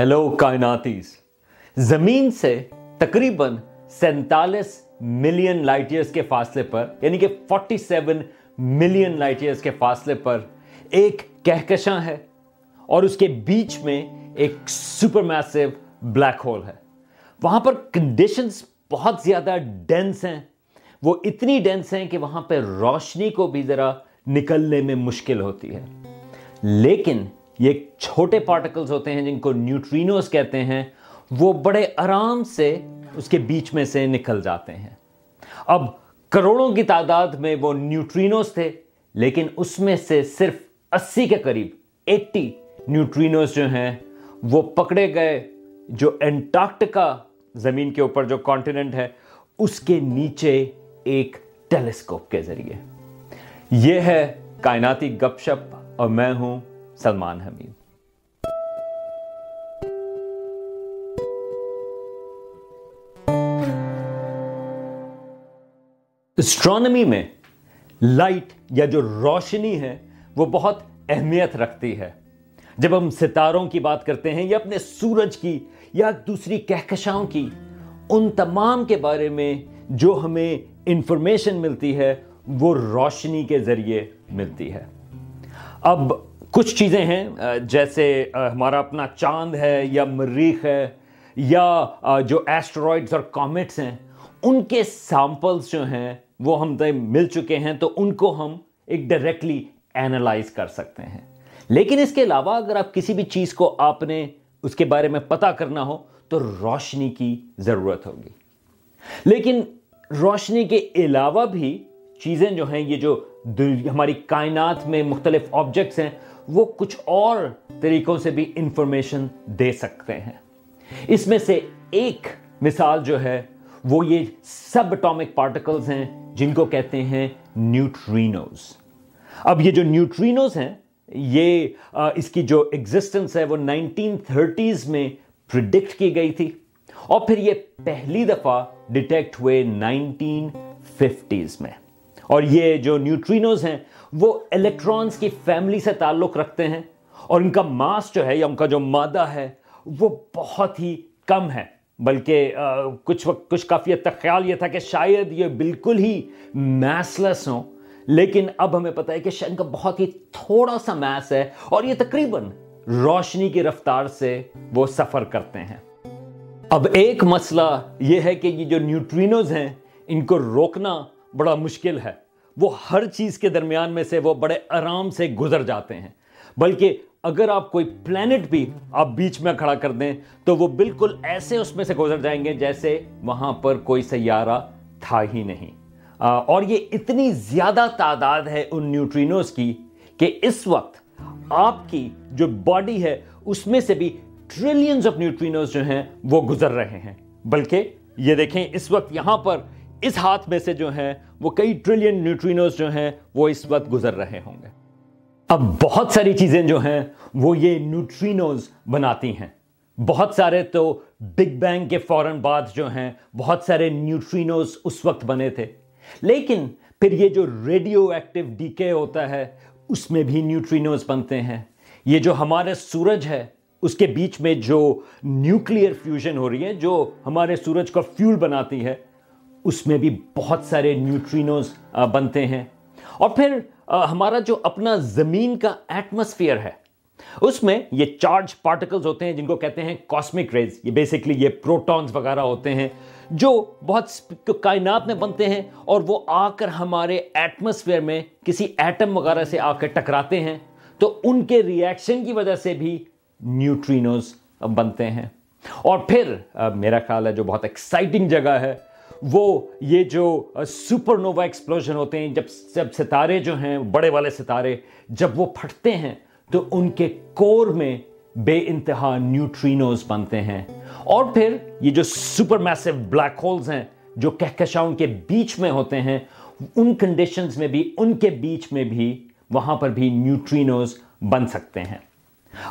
Hello کائناتیز زمین سے تقریباً سینتالیس ملین لائٹ ایئرز کے فاصلے پر یعنی کہ forty seven million light years کے فاصلے پر ایک کہکشاں ہے اور اس کے بیچ میں ایک سپر میسو بلیک ہول ہے۔ وہاں پر کنڈیشنز بہت زیادہ ڈینس ہیں۔ وہ اتنی ڈینس ہیں کہ وہاں پہ روشنی کو بھی ذرا نکلنے میں مشکل ہوتی ہے۔ لیکن یہ چھوٹے پارٹیکلز ہوتے ہیں جن کو نیوٹرینوز کہتے ہیں، وہ بڑے آرام سے اس کے بیچ میں سے نکل جاتے ہیں۔ اب کروڑوں کی تعداد میں وہ نیوٹرینوز تھے، لیکن اس میں سے صرف اسی کے قریب ایٹی نیوٹرینوز جو ہیں، وہ پکڑے گئے جو انٹارکٹکا زمین کے اوپر جو کانٹیننٹ ہے، اس کے نیچے ایک ٹیلیسکوپ کے ذریعے۔ یہ ہے کائناتی گپ شپ اور میں ہوں سلمان حمید۔ اسٹرانمی میں لائٹ یا جو روشنی ہے وہ بہت اہمیت رکھتی ہے۔ جب ہم ستاروں کی بات کرتے ہیں یا اپنے سورج کی یا دوسری کہکشاؤں کی، ان تمام کے بارے میں جو ہمیں انفارمیشن ملتی ہے وہ روشنی کے ذریعے ملتی ہے۔ اب کچھ چیزیں ہیں جیسے ہمارا اپنا چاند ہے یا مریخ ہے یا جو ایسٹرائڈز اور کامٹس ہیں، ان کے سیمپلز جو ہیں وہ ہم مل چکے ہیں، تو ان کو ہم ایک ڈائریکٹلی اینالائز کر سکتے ہیں۔ لیکن اس کے علاوہ اگر آپ کسی بھی چیز کو آپ نے اس کے بارے میں پتہ کرنا ہو، تو روشنی کی ضرورت ہوگی۔ لیکن روشنی کے علاوہ بھی چیزیں جو ہیں، یہ جو ہماری کائنات میں مختلف آبجیکٹس ہیں، وہ کچھ اور طریقوں سے بھی انفارمیشن دے سکتے ہیں۔ اس میں سے ایک مثال جو ہے، وہ یہ سب اٹامک پارٹیکلز ہیں، جن کو کہتے ہیں نیوٹرینوز اب یہ جو نیوٹرینوز ہیں، یہ اس کی جو ایگزسٹنس ہے، وہ نائنٹین تھرٹیز میں پرڈکٹ کی گئی تھی۔ اور پھر یہ پہلی دفعہ ڈیٹیکٹ ہوئے نائنٹین ففٹیز میں۔ اور یہ جو نیوٹرینوز ہیں، وہ الیکٹرانز کی فیملی سے تعلق رکھتے ہیں اور ان کا ماس جو ہے یا ان کا جو مادہ ہے، وہ بہت ہی کم ہے۔ بلکہ کچھ وقت، کچھ کافی حد تک خیال یہ تھا کہ شاید یہ بالکل ہی میسلس ہوں، لیکن اب ہمیں پتہ ہے کہ شاید کا بہت ہی تھوڑا سا میس ہے اور یہ تقریباً روشنی کی رفتار سے وہ سفر کرتے ہیں۔ اب ایک مسئلہ یہ ہے کہ یہ جو نیوٹرینوز ہیں، ان کو روکنا بڑا مشکل ہے۔ وہ ہر چیز کے درمیان میں سے وہ بڑے آرام سے گزر جاتے ہیں۔ بلکہ اگر آپ کوئی پلانٹ بھی آپ بیچ میں کھڑا کر دیں تو وہ بالکل ایسے اس میں سے گزر جائیں گے جیسے وہاں پر کوئی سیارہ تھا ہی نہیں۔ اور یہ اتنی زیادہ تعداد ہے ان نیوٹرینوز کی کہ اس وقت آپ کی جو باڈی ہے اس میں سے بھی ٹریلینز آف نیوٹرینوز جو ہیں وہ گزر رہے ہیں۔ بلکہ یہ دیکھیں اس وقت یہاں پر اس ہاتھ میں سے جو ہیں، وہ کئی ٹریلین نیوٹرینوز جو ہیں، وہ اس وقت گزر رہے ہوں گے۔ اب بہت ساری چیزیں جو ہیں، وہ یہ نیوٹرینوز بناتی ہیں۔ بہت سارے تو بگ بینگ کے فوراً بعد جو ہیں، بہت سارے نیوٹرینوز اس وقت بنے تھے۔ لیکن پھر یہ جو ریڈیو ایکٹیو ڈیکے ہوتا ہے، اس میں بھی نیوٹرینوز بنتے ہیں۔ یہ جو ہمارے سورج ہے، اس کے بیچ میں جو نیوکلیئر فیوژن ہو رہی ہے، جو ہمارے سورج کا فیول بناتی ہے اس میں بھی بہت سارے نیوٹرینوز بنتے ہیں۔ اور پھر ہمارا جو اپنا زمین کا ایٹماسفیئر ہے، اس میں یہ چارج پارٹیکلز ہوتے ہیں، جن کو کہتے ہیں کاسمک ریز یہ بیسکلی یہ پروٹونز وغیرہ ہوتے ہیں، جو بہت کائنات میں بنتے ہیں اور وہ آ کر ہمارے ایٹماسفیئر میں کسی ایٹم وغیرہ سے آ کر ٹکراتے ہیں۔ تو ان کے ریئیکشن کی وجہ سے بھی نیوٹرینوز بنتے ہیں۔ اور پھر میرا خیال ہے جو بہت ایکسائٹنگ جگہ ہے وہ یہ جو سپر نووا ایکسپلوژن ہوتے ہیں، جب جب ستارے جو ہیں، بڑے والے ستارے، جب وہ پھٹتے ہیں، تو ان کے کور میں بے انتہا نیوٹرینوز بنتے ہیں۔ اور پھر یہ جو سپر میسو بلیک ہولز ہیں، جو کہکشاؤں کے بیچ میں ہوتے ہیں، ان کنڈیشنز میں بھی، ان کے بیچ میں بھی وہاں پر بھی نیوٹرینوز بن سکتے ہیں۔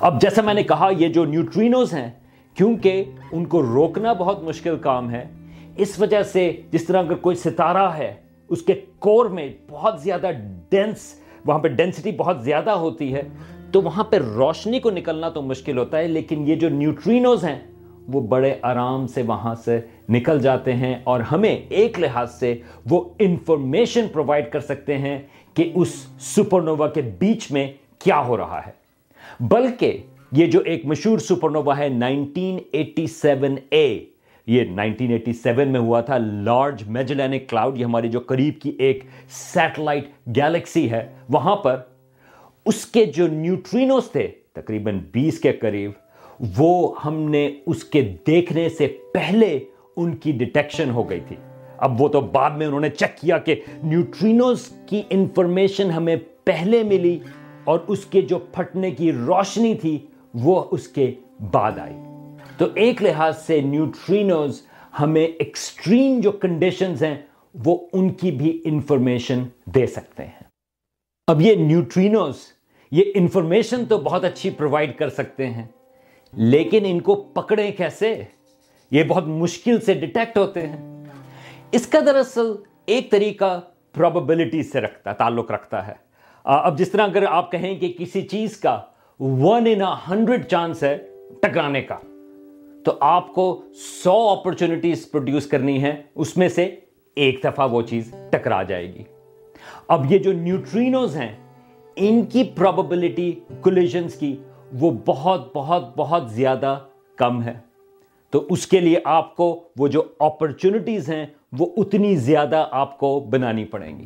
اب جیسا میں نے کہا، یہ جو نیوٹرینوز ہیں، کیونکہ ان کو روکنا بہت مشکل کام ہے اس وجہ سے جس طرح اگر کوئی ستارہ ہے، اس کے کور میں بہت زیادہ ڈینس وہاں پہ ڈینسٹی بہت زیادہ ہوتی ہے، تو وہاں پہ روشنی کو نکلنا تو مشکل ہوتا ہے، لیکن یہ جو نیوٹرینوز ہیں، وہ بڑے آرام سے وہاں سے نکل جاتے ہیں اور ہمیں ایک لحاظ سے وہ انفارمیشن پرووائڈ کر سکتے ہیں کہ اس سپرنووا کے بیچ میں کیا ہو رہا ہے۔ بلکہ یہ جو ایک مشہور سپرنووا ہے نائنٹین ایٹی سیون اے یہ نائنٹین ایٹی سیون میں ہوا تھا لارج میجلینک کلاؤڈ یہ ہماری جو قریب کی ایک سیٹلائٹ گیلیکسی ہے، وہاں پر اس کے جو نیوٹرینوز تھے، تقریباً بیس کے قریب، وہ ہم نے اس کے دیکھنے سے پہلے ان کی ڈیٹیکشن ہو گئی تھی۔ اب وہ تو بعد میں انہوں نے چیک کیا کہ نیوٹرینوز کی انفارمیشن ہمیں پہلے ملی اور اس کے جو پھٹنے کی روشنی تھی، وہ اس کے بعد آئی۔ تو ایک لحاظ سے نیوٹرینوز ہمیں ایکسٹریم جو کنڈیشنز ہیں، وہ ان کی بھی انفارمیشن دے سکتے ہیں۔ اب یہ نیوٹرینوز یہ انفارمیشن تو بہت اچھی پرووائڈ کر سکتے ہیں، لیکن ان کو پکڑیں کیسے؟ یہ بہت مشکل سے ڈیٹیکٹ ہوتے ہیں۔ اس کا دراصل ایک طریقہ پروبیبلٹی سے رکھتا، تعلق رکھتا ہے۔ اب جس طرح اگر آپ کہیں کہ کسی چیز کا ون ان ہنڈریڈ چانس ہے ٹکرانے کا۔ تو آپ کو سو اپرچونٹیز پروڈیوس کرنی ہے اس میں سے ایک دفعہ وہ چیز ٹکرا جائے گی۔ اب یہ جو نیوٹرینوز ہیں، ان کی پروبیبلٹی کولیجنز کی وہ بہت بہت بہت زیادہ کم ہے۔ تو اس کے لیے آپ کو وہ جو اپرچونٹیز ہیں، وہ اتنی زیادہ آپ کو بنانی پڑیں گی۔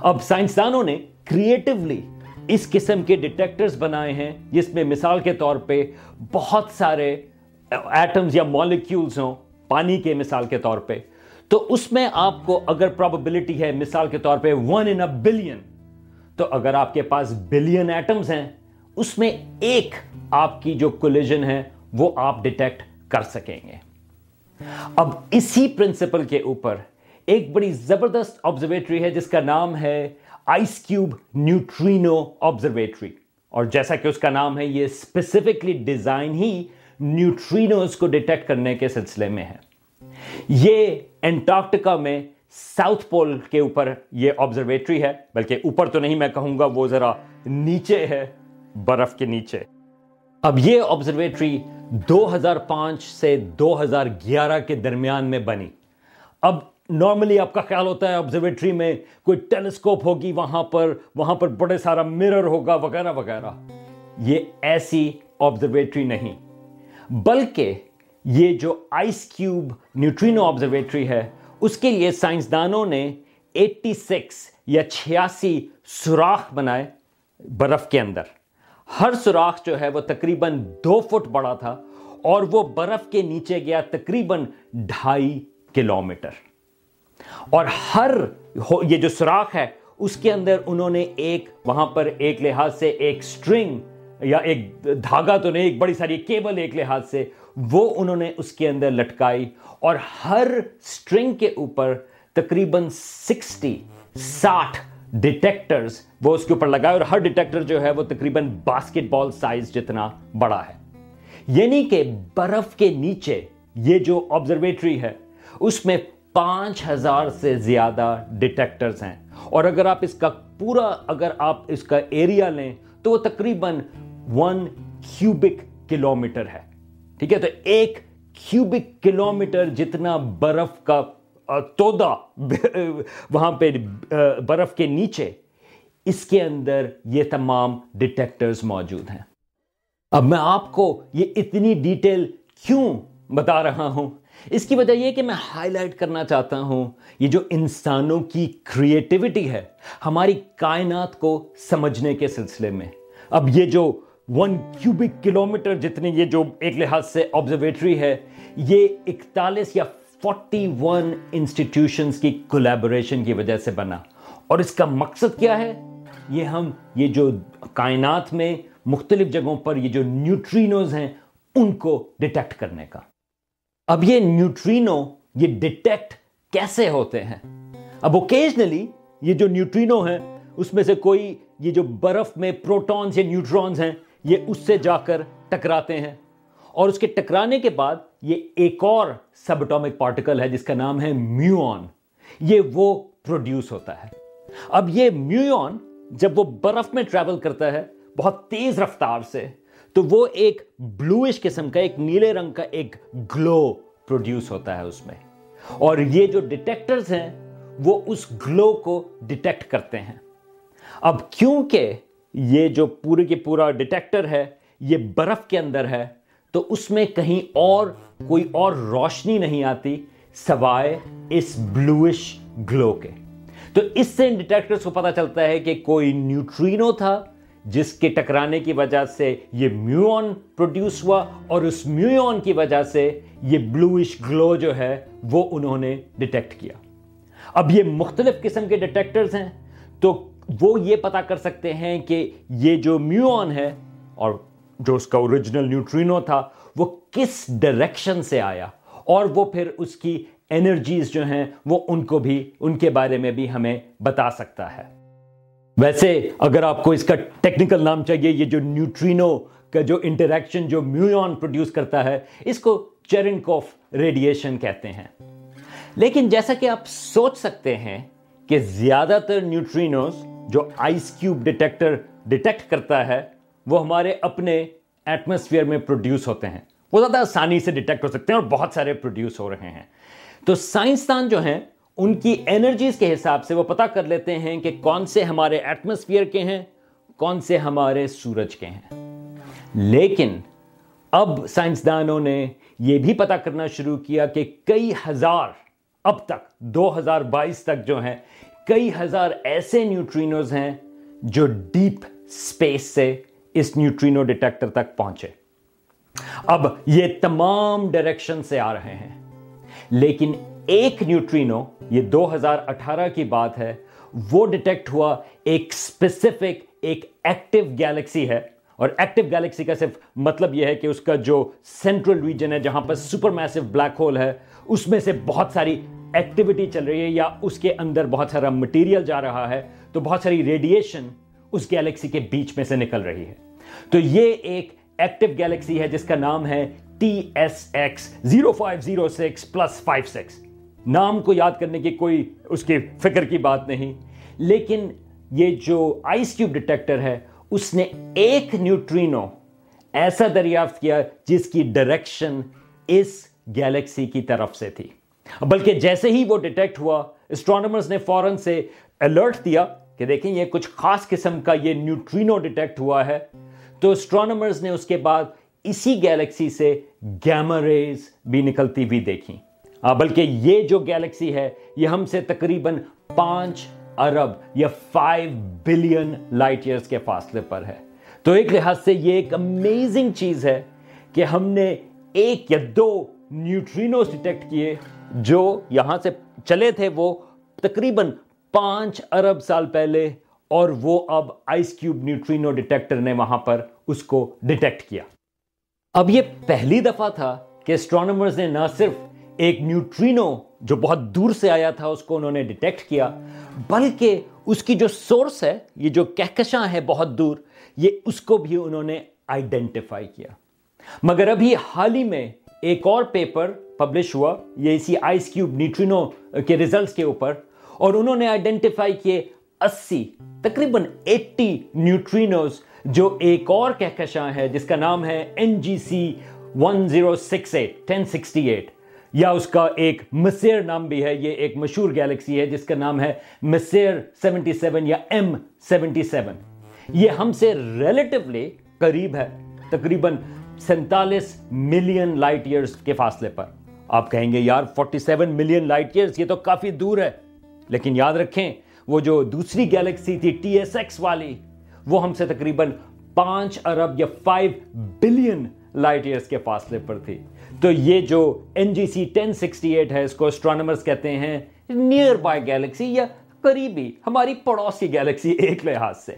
اب سائنسدانوں نے کریٹیولی اس قسم کے ڈیٹیکٹرز بنائے ہیں، جس میں مثال کے طور پہ بہت سارے ایٹمز یا مالیکیولز ہوں، پانی کے مثال کے طور پہ۔ تو اس میں آپ کو اگر پراببلٹی ہے مثال کے طور پہ ون ان بلین تو اگر آپ کے پاس بلین ایٹمز ہیں، اس میں ایک آپ کی جو کولیجن ہے، وہ آپ ڈیٹیکٹ کر سکیں گے۔ اب اسی پرنسپل کے اوپر ایک بڑی زبردست آبزرویٹری ہے، جس کا نام ہے آئس کیوب نیوٹرینو آبزرویٹری اور جیسا کہ اس کا نام ہے، یہ اسپیسیفکلی ڈیزائن ہی نیوٹرینوز کو ڈیٹیکٹ کرنے کے سلسلے میں ہے۔ یہ انٹارکٹیکا میں ساؤتھ پول کے اوپر یہ آبزرویٹری ہے، بلکہ اوپر تو نہیں میں کہوں گا، وہ ذرا نیچے ہے، برف کے نیچے۔ اب یہ آبزرویٹری دو ہزار پانچ سے دو ہزار گیارہ کے درمیان میں بنی۔ اب نارملی آپ کا خیال ہوتا ہے آبزرویٹری میں کوئی ٹیلیسکوپ ہوگی، وہاں پر وہاں پر بڑے سارا مرر ہوگا، وغیرہ وغیرہ۔ یہ ایسی آبزرویٹری نہیں۔ بلکہ یہ جو آئس کیوب نیوٹرینو آبزرویٹری ہے، اس کے لیے سائنسدانوں نے ایٹی سکس یا چھیاسی سوراخ بنائے برف کے اندر۔ ہر سوراخ جو ہے وہ تقریباً دو فٹ بڑا تھا اور وہ برف کے نیچے گیا تقریباً ڈھائی کلومیٹر۔ اور ہر یہ جو سوراخ ہے، اس کے اندر انہوں نے ایک، وہاں پر ایک لحاظ سے ایک سٹرنگ یا ایک دھاگا تو نہیں، ایک بڑی ساری کیبل ایک لحاظ سے، وہ انہوں نے اس کے اندر لٹکائی اور ہر سٹرنگ کے اوپر تقریباً سکسٹی، ساٹھ ڈیٹیکٹرز وہ اس کے اوپر لگائے اور ہر ڈیٹیکٹر جو ہے وہ تقریباً باسکٹ بال سائز جتنا بڑا ہے۔ یعنی کہ برف کے نیچے یہ جو آبزرویٹری ہے، اس میں پانچ ہزار سے زیادہ ڈیٹیکٹرز ہیں۔ اور اگر آپ اس کا پورا، اگر آپ اس کا ایریا لیں، تو وہ تقریباً ون کیوبک کلومیٹر ہے۔ ٹھیک ہے، تو ایک کیوبک کلومیٹر جتنا برف کا تودا، وہاں پہ برف کے نیچے، اس کے اندر یہ تمام ڈیٹیکٹرز موجود ہیں۔ اب میں آپ کو یہ اتنی ڈیٹیل کیوں بتا رہا ہوں؟ اس کی وجہ یہ کہ میں ہائی لائٹ کرنا چاہتا ہوں، یہ جو انسانوں کی کریٹیوٹی ہے، ہماری کائنات کو سمجھنے کے سلسلے میں۔ اب یہ جو ون کیوبک کلومیٹر جتنی یہ جو ایک لحاظ سے آبزرویٹری ہے، یہ اکتالیس یا فورٹی ون انسٹیٹیوشنز کی کولیبوریشن کی وجہ سے بنا۔ اور اس کا مقصد کیا ہے؟ یہ ہم، یہ جو کائنات میں مختلف جگہوں پر یہ جو نیوٹرینوز ہیں، ان کو ڈیٹیکٹ کرنے کا۔ اب یہ نیوٹرینو یہ ڈیٹیکٹ کیسے ہوتے ہیں؟ اب اوکیجنلی یہ جو نیوٹرینو ہیں، اس میں سے کوئی یہ جو برف میں پروٹونز یا نیوٹرونز ہیں یہ اس سے جا کر ٹکراتے ہیں۔ اور اس کے ٹکرانے کے بعد یہ ایک اور سب اٹامک پارٹیکل ہے جس کا نام ہے میون یہ وہ پروڈیوس ہوتا ہے۔ اب یہ میون جب وہ برف میں ٹریول کرتا ہے بہت تیز رفتار سے، تو وہ ایک بلوئش قسم کا، ایک نیلے رنگ کا ایک گلو پروڈیوس ہوتا ہے اس میں۔ اور یہ جو ڈیٹیکٹرز ہیں، وہ اس گلو کو ڈیٹیکٹ کرتے ہیں۔ اب کیونکہ یہ جو پورے کے پورا ڈیٹیکٹر ہے، یہ برف کے اندر ہے، تو اس میں کہیں اور کوئی اور روشنی نہیں آتی سوائے اس بلوئش گلو کے۔ تو اس سے ان ڈیٹیکٹرز کو پتا چلتا ہے کہ کوئی نیوٹرینو تھا، جس کے ٹکرانے کی وجہ سے یہ میون پروڈیوس ہوا اور اس میون کی وجہ سے یہ بلوئش گلو جو ہے، وہ انہوں نے ڈیٹیکٹ کیا۔ اب یہ مختلف قسم کے ڈیٹیکٹرز ہیں، تو وہ یہ پتا کر سکتے ہیں کہ یہ جو میون ہے اور جو اس کا اوریجنل نیوٹرینو تھا، وہ کس ڈائریکشن سے آیا؟ اور وہ پھر اس کی انرجیز جو ہیں، وہ ان کو بھی، ان کے بارے میں بھی ہمیں بتا سکتا ہے۔ ویسے اگر آپ کو اس کا ٹیکنیکل نام چاہیے، یہ جو نیوٹرینو کا جو انٹریکشن جو میون پروڈیوس کرتا ہے، اس کو چیرنکوف ریڈیشن کہتے ہیں۔ لیکن جیسا کہ آپ سوچ سکتے ہیں کہ زیادہ تر نیوٹرینوز جو آئس کیوب ڈیٹیکٹر ڈیٹیکٹ کرتا ہے، وہ ہمارے اپنے ایٹماسفیئر میں پروڈیوس ہوتے ہیں۔ وہ زیادہ آسانی سے ڈیٹیکٹ ہو سکتے ہیں اور بہت سارے پروڈیوس ہو رہے ہیں۔ تو سائنسدان جو ہیں، ان کی انرجیز کے حساب سے وہ پتا کر لیتے ہیں کہ کون سے ہمارے ایٹماسفیئر کے ہیں، کون سے ہمارے سورج کے ہیں۔ لیکن اب سائنسدانوں نے یہ بھی پتا کرنا شروع کیا کہ کئی ہزار، اب تک دو ہزار بائیس تک جو ہیں کئی ہزار ایسے نیوٹرینوز ہیں جو ڈیپ سپیس سے اس نیوٹرینو ڈیٹیکٹر تک پہنچے۔ اب یہ تمام ڈائریکشن سے آ رہے ہیں۔ لیکن ایک نیوٹرینو یہ دو ہزار اٹھارہ کی بات ہے، وہ ڈیٹیکٹ ہوا ایک اسپیسیفک ایک ایکٹیو گیلیکسی ہے۔ اور ایکٹیو گیلیکسی کا صرف مطلب یہ ہے کہ اس کا جو سینٹرل ریجن ہے، جہاں پر سپر میسو بلیک ہول ہے، اس میں سے بہت ساری ایکٹیویٹی چل رہی ہے یا اس کے اندر بہت سارا مٹیریل جا رہا ہے، تو بہت ساری ریڈیشن اس گیلیکسی کے بیچ میں سے نکل رہی ہے۔ تو یہ ایک ایکٹیو گیلیکسی ہے، جس کا نام ہے T S X zero five zero six plus five six. نام کو یاد کرنے کی کوئی اس کی فکر کی بات نہیں، لیکن یہ جو آئس کیوب ڈیٹیکٹر ہے، اس نے ایک نیوٹرینو ایسا دریافت کیا جس کی ڈائریکشن اس گیلیکسی کی طرف سے تھی۔ بلکہ جیسے ہی وہ ڈیٹیکٹ ہوا اسٹرانومرز نے فوراً سے الرٹ دیا کہ دیکھیں یہ کچھ خاص قسم کا یہ نیوٹرینو ڈیٹیکٹ ہوا ہے۔ تو اسٹرانومرز نے اس کے بعد اسی گیلیکسی سے گیما ریز بھی نکلتی بھی دیکھی بلکہ یہ جو گیلیکسی ہے، یہ ہم سے تقریباً پانچ ارب یا فائیو بلین لائٹ ایئرز کے فاصلے پر ہے۔ تو ایک لحاظ سے یہ ایک امیزنگ چیز ہے کہ ہم نے ایک یا دو نیوٹرینوز ڈیٹیکٹ کیے۔ جو یہاں سے چلے تھے وہ تقریباً پانچ ارب سال پہلے اور وہ اب آئس کیوب نیوٹرینو ڈیٹیکٹر نے وہاں پر اس کو ڈیٹیکٹ کیا۔ اب یہ پہلی دفعہ تھا کہ اسٹرانومرز نے نہ صرف ایک نیوٹرینو جو بہت دور سے آیا تھا اس کو انہوں نے ڈیٹیکٹ کیا، بلکہ اس کی جو سورس ہے، یہ جو کہکشاں ہے بہت دور، یہ اس کو بھی انہوں نے آئیڈینٹیفائی کیا۔ مگر ابھی حال ہی میں ایک اور پیپر پبلش ہوا، یہ اسی آئس کیوب نیوٹرینو کے ریزلٹس کے اوپر۔ اور انہوں نے آئیڈینٹیفائی کیے اسی، تقریباً ایٹی نیوٹرینوز جو ایک اور کہکشاں ہے، جس کا نام ہے N G C one zero six eight ten sixty eight یا اس کا ایک مسیر نام بھی ہے، یہ ایک مشہور گیلیکسی ہے، جس کا نام ہے مسیر سیونٹی سیون یا ایم سیونٹی سیون یہ ہم سے ریلیٹیولی قریب ہے، تقریباً سینتالیس ملین لائٹ ایئرز کے فاصلے پر۔ آپ کہیں گے، یار forty seven million light years یہ تو کافی دور ہے. لیکن یاد رکھیں، وہ جو دوسری گیلیکسی تھی ٹی ایس ایکس والی، وہ ہم سے تقریباً پانچ ارب یا فائیو بلین لائٹ ایئرس کے فاصلے پر تھی۔ تو یہ جو N G C ten sixty eight ہے، اس کو اسٹرانومرز کہتے ہیں نیئر بائی گیلیکسی یا قریبی، ہماری پڑوس کی گیلیکسی ایک لحاظ سے۔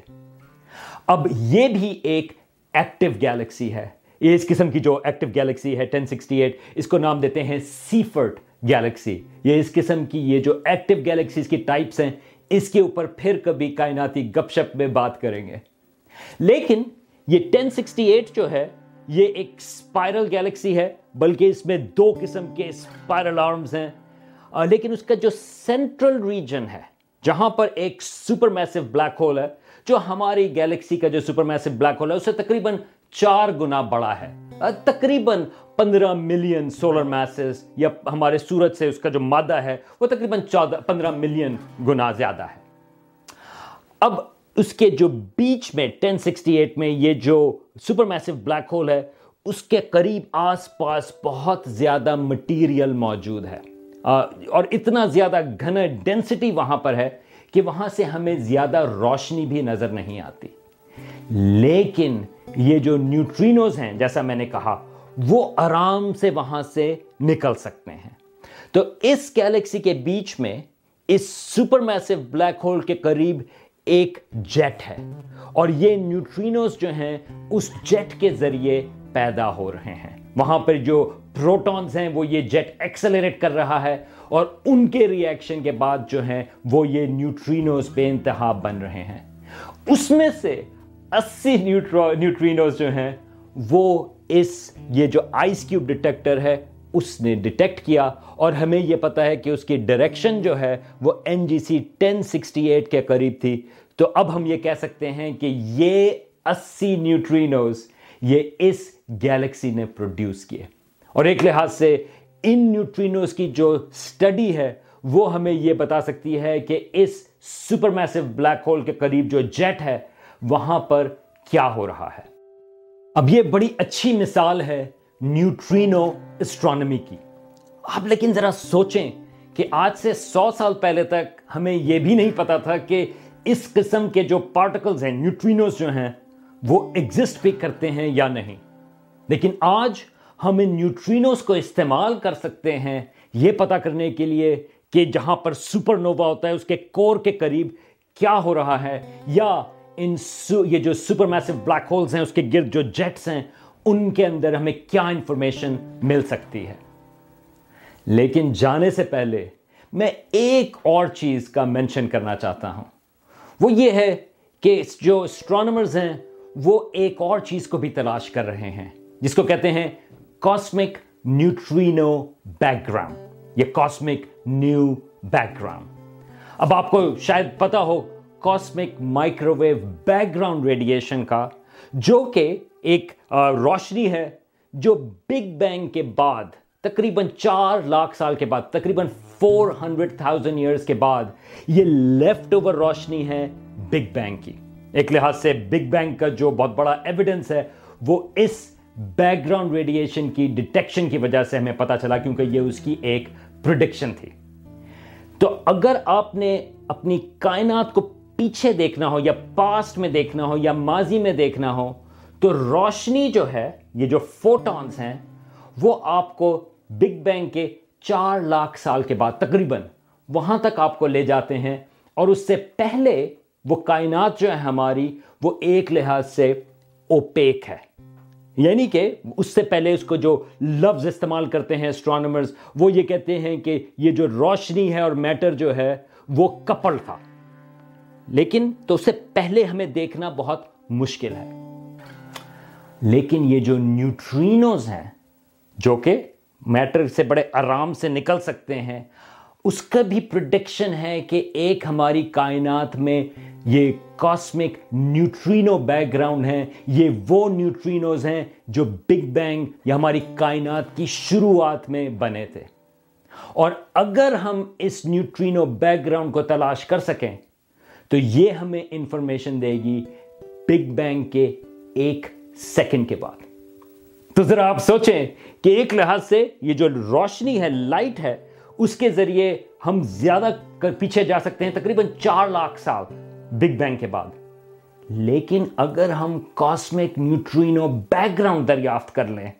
اب یہ بھی ایک ایکٹیو گیلیکسی ہے۔ یہ اس قسم کی جو ایکٹیو گیلیکسی ہے ٹین سکسٹی ایٹ اس کو نام دیتے ہیں سیفرٹ گیلیکسی یہ اس قسم کی یہ جو ایکٹیو گیلیکسیز کی ٹائپس ہیں، اس کے اوپر پھر کبھی کائناتی گپ شپ میں بات کریں گے۔ لیکن یہ ٹین سکسٹی ایٹ جو ہے، یہ ایک اسپائرل گیلیکسی ہے، بلکہ اس میں دو قسم کے اسپائرل آرمز ہیں۔ لیکن اس کا جو سینٹرل ریجن ہے، جہاں پر ایک سپر میسو بلیک ہول ہے، جو ہماری گیلیکسی کا جو سپر میسو بلیک ہول ہے، اسے تقریباً چار گنا بڑا ہے۔ تقریباً پندرہ ملین سولر میسز یا ہمارے سورج سے اس کا جو مادہ ہے، وہ تقریباً چودہ، پندرہ ملین گنا زیادہ ہے۔ اب اس کے جو بیچ میں ٹین سکسٹی ایٹ میں یہ جو سپر میسو بلیک ہول ہے، اس کے قریب آس پاس بہت زیادہ مٹیریل موجود ہے۔ اور اتنا زیادہ گھن ڈینسٹی وہاں پر ہے کہ وہاں سے ہمیں زیادہ روشنی بھی نظر نہیں آتی۔ لیکن یہ جو نیوٹرینوز ہیں، جیسا میں نے کہا، وہ آرام سے وہاں سے نکل سکتے ہیں۔ تو اس گیلیکسی کے بیچ میں اس سپر میسو بلیک ہول کے قریب ایک جیٹ ہے اور یہ نیوٹرینوز جو ہیں اس جیٹ کے ذریعے پیدا ہو رہے ہیں۔ وہاں پر جو پروٹونز ہیں، وہ یہ جیٹ ایکسلریٹ کر رہا ہے اور ان کے ریئیکشن کے بعد جو ہیں، وہ یہ نیوٹرینوز بے انتہا بن رہے ہیں۔ اس میں سے اسی نیوٹرینوز جو ہیں، وہ اس یہ جو آئس کیوب ڈیٹیکٹر ہے، اس نے ڈیٹیکٹ کیا اور ہمیں یہ پتا ہے کہ اس کی ڈائریکشن جو ہے، وہ N G C ten sixty eight کے قریب تھی۔ تو اب ہم یہ کہہ سکتے ہیں کہ یہ اسی نیوٹرینوز، یہ اس گیلیکسی نے پروڈیوس کیے۔ اور ایک لحاظ سے، ان نیوٹرینوز کی جو سٹڈی ہے، وہ ہمیں یہ بتا سکتی ہے کہ اس سپر میسو بلیک ہول کے قریب جو جیٹ ہے وہاں پر کیا ہو رہا ہے۔ اب یہ بڑی اچھی مثال ہے نیوٹرینو اسٹرانمی کی۔ آپ لیکن ذرا سوچیں کہ آج سے سو سال پہلے تک ہمیں یہ بھی نہیں پتا تھا کہ اس قسم کے جو پارٹیکلز ہیں نیوٹرینوز جو ہیں، وہ ایگزسٹ بھی کرتے ہیں یا نہیں۔ لیکن آج ہم ان نیوٹرینوز کو استعمال کر سکتے ہیں یہ پتا کرنے کے لیے کہ جہاں پر سپر نووا ہوتا ہے، اس کے کور کے قریب کیا ہو رہا ہے یا ان یہ جو سپر میسو بلیک ہولز ہیں، اس کے گرد جو جیٹس ہیں، ان کے اندر ہمیں کیا انفارمیشن مل سکتی ہے؟ لیکن جانے سے پہلے میں ایک اور چیز کا مینشن کرنا چاہتا ہوں۔ وہ یہ ہے کہ جو اسٹرانومرز ہیں، وہ ایک اور چیز کو بھی تلاش کر رہے ہیں، جس کو کہتے ہیں کاسمک نیوٹرینو بیک گراؤنڈ یہ کاسمک نیو بیک گراؤنڈ اب آپ کو شاید پتا ہو cosmic microwave background radiation کا جو کہ ایک روشنی ہے، جو بگ بینگ کے بعد، تقریباً چار لاکھ سال کے بعد، تقریباً فور ہنڈریڈ تھاؤزینڈ ایئرس کے بعد، یہ لیفٹ اوور روشنی ہے بگ بینگ کی۔ ایک لحاظ سے بگ بینگ کا جو بہت بڑا ایویڈنس ہے، وہ اس بیک گراؤنڈ ریڈیشن کی ڈیٹیکشن کی وجہ سے ہمیں پتا چلا، کیونکہ یہ اس کی ایک پروڈکشن تھی۔ تو اگر آپ نے اپنی کائنات کو پیچھے دیکھنا ہو یا پاسٹ میں دیکھنا ہو یا ماضی میں دیکھنا ہو، تو روشنی جو ہے، یہ جو فوٹونز ہیں، وہ آپ کو بگ بینگ کے چار لاکھ سال کے بعد تقریباً وہاں تک آپ کو لے جاتے ہیں۔ اور اس سے پہلے وہ کائنات جو ہے ہماری، وہ ایک لحاظ سے اوپیک ہے۔ یعنی کہ اس سے پہلے اس کو جو لفظ استعمال کرتے ہیں اسٹرانومرز وہ یہ کہتے ہیں کہ یہ جو روشنی ہے اور میٹر جو ہے، وہ کپل تھا۔ لیکن تو اس سے پہلے ہمیں دیکھنا بہت مشکل ہے۔ لیکن یہ جو نیوٹرینوز ہیں، جو کہ میٹر سے بڑے آرام سے نکل سکتے ہیں، اس کا بھی پروڈکشن ہے کہ ایک ہماری کائنات میں یہ کاسمک نیوٹرینو بیک گراؤنڈ ہیں، یہ وہ نیوٹرینوز ہیں جو بگ بینگ یا ہماری کائنات کی شروعات میں بنے تھے۔ اور اگر ہم اس نیوٹرینو بیک گراؤنڈ کو تلاش کر سکیں تو یہ ہمیں انفارمیشن دے گی بگ بینگ کے ایک سیکنڈ کے بعد۔ تو ذرا آپ سوچیں کہ ایک لحاظ سے یہ جو روشنی ہے لائٹ ہے، اس کے ذریعے ہم زیادہ پیچھے جا سکتے ہیں تقریباً چار لاکھ سال بگ بینگ کے بعد۔ لیکن اگر ہم کاسمک نیوٹرینو بیک گراؤنڈ دریافت کر لیں،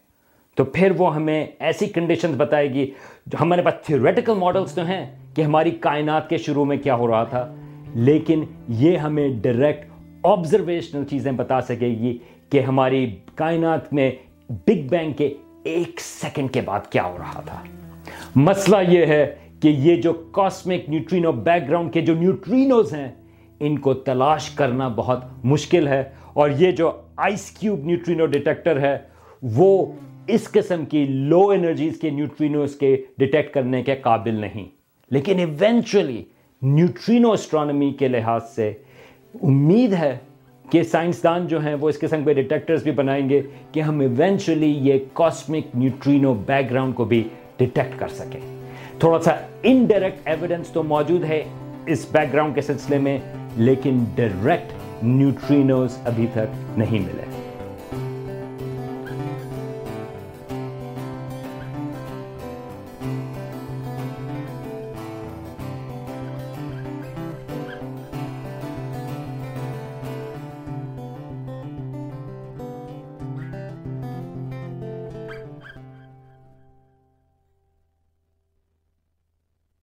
تو پھر وہ ہمیں ایسی کنڈیشنز بتائے گی۔ جو ہمارے پاس تھیوریٹیکل ماڈلز تو ہیں کہ ہماری کائنات کے شروع میں کیا ہو رہا تھا۔ لیکن یہ ہمیں ڈائریکٹ آبزرویشنل چیزیں بتا سکے گی کہ ہماری کائنات میں بگ بینگ کے ایک سیکنڈ کے بعد کیا ہو رہا تھا۔ مسئلہ یہ ہے کہ یہ جو کاسمک نیوٹرینو بیک گراؤنڈ کے جو نیوٹرینوز ہیں، ان کو تلاش کرنا بہت مشکل ہے اور یہ جو آئس کیوب نیوٹرینو ڈیٹیکٹر ہے، وہ اس قسم کی لو انرجیز کے نیوٹرینوز کے ڈیٹیکٹ کرنے کے قابل نہیں۔ لیکن ایونچولی نیوٹرینو اسٹرانومی کے لحاظ سے امید ہے کہ سائنسدان جو ہیں وہ اس قسم کے ڈیٹیکٹرز بھی بنائیں گے کہ ہم ایونچولی یہ کاسمک نیوٹرینو بیک گراؤنڈ کو بھی ڈیٹیکٹ کر سکیں۔ تھوڑا سا انڈائریکٹ ایویڈنس تو موجود ہے اس بیک گراؤنڈ کے سلسلے میں، لیکن ڈائریکٹ نیوٹرینوز ابھی تک نہیں ملے۔